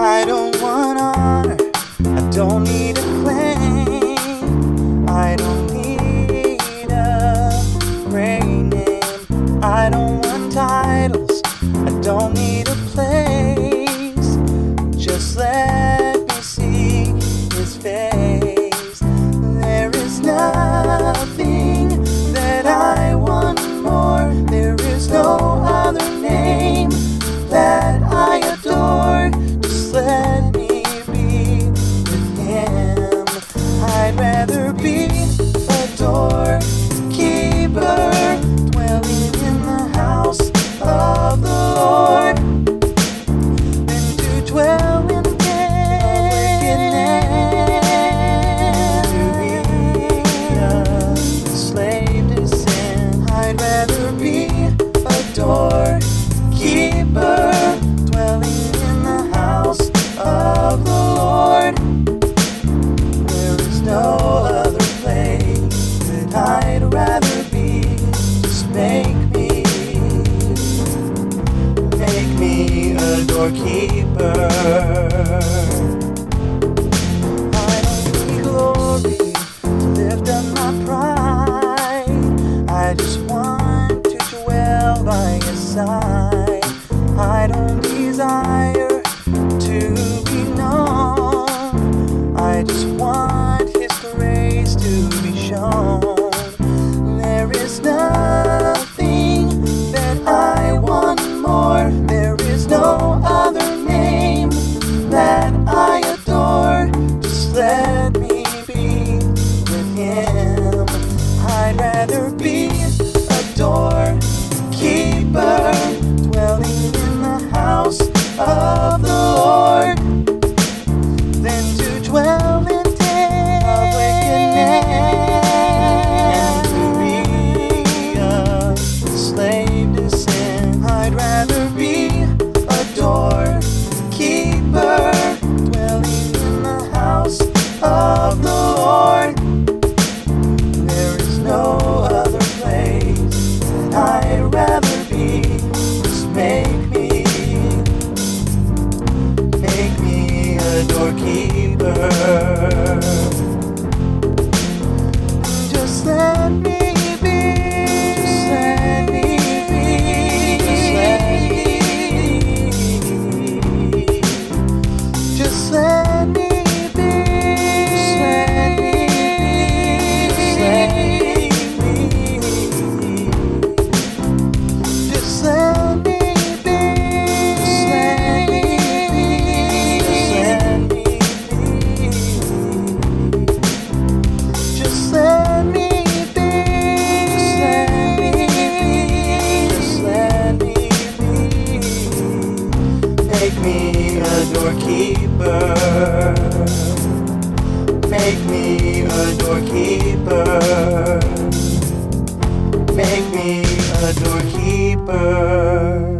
I don't want honor. I don't need a claim. I don't need a great name. I don't want titles. I don't need. your keeper. I don't need glory to lift up my pride. I just want to dwell by your side. I don't desire to be known. I just want His grace to be shown. There is no your keeper. make me a doorkeeper.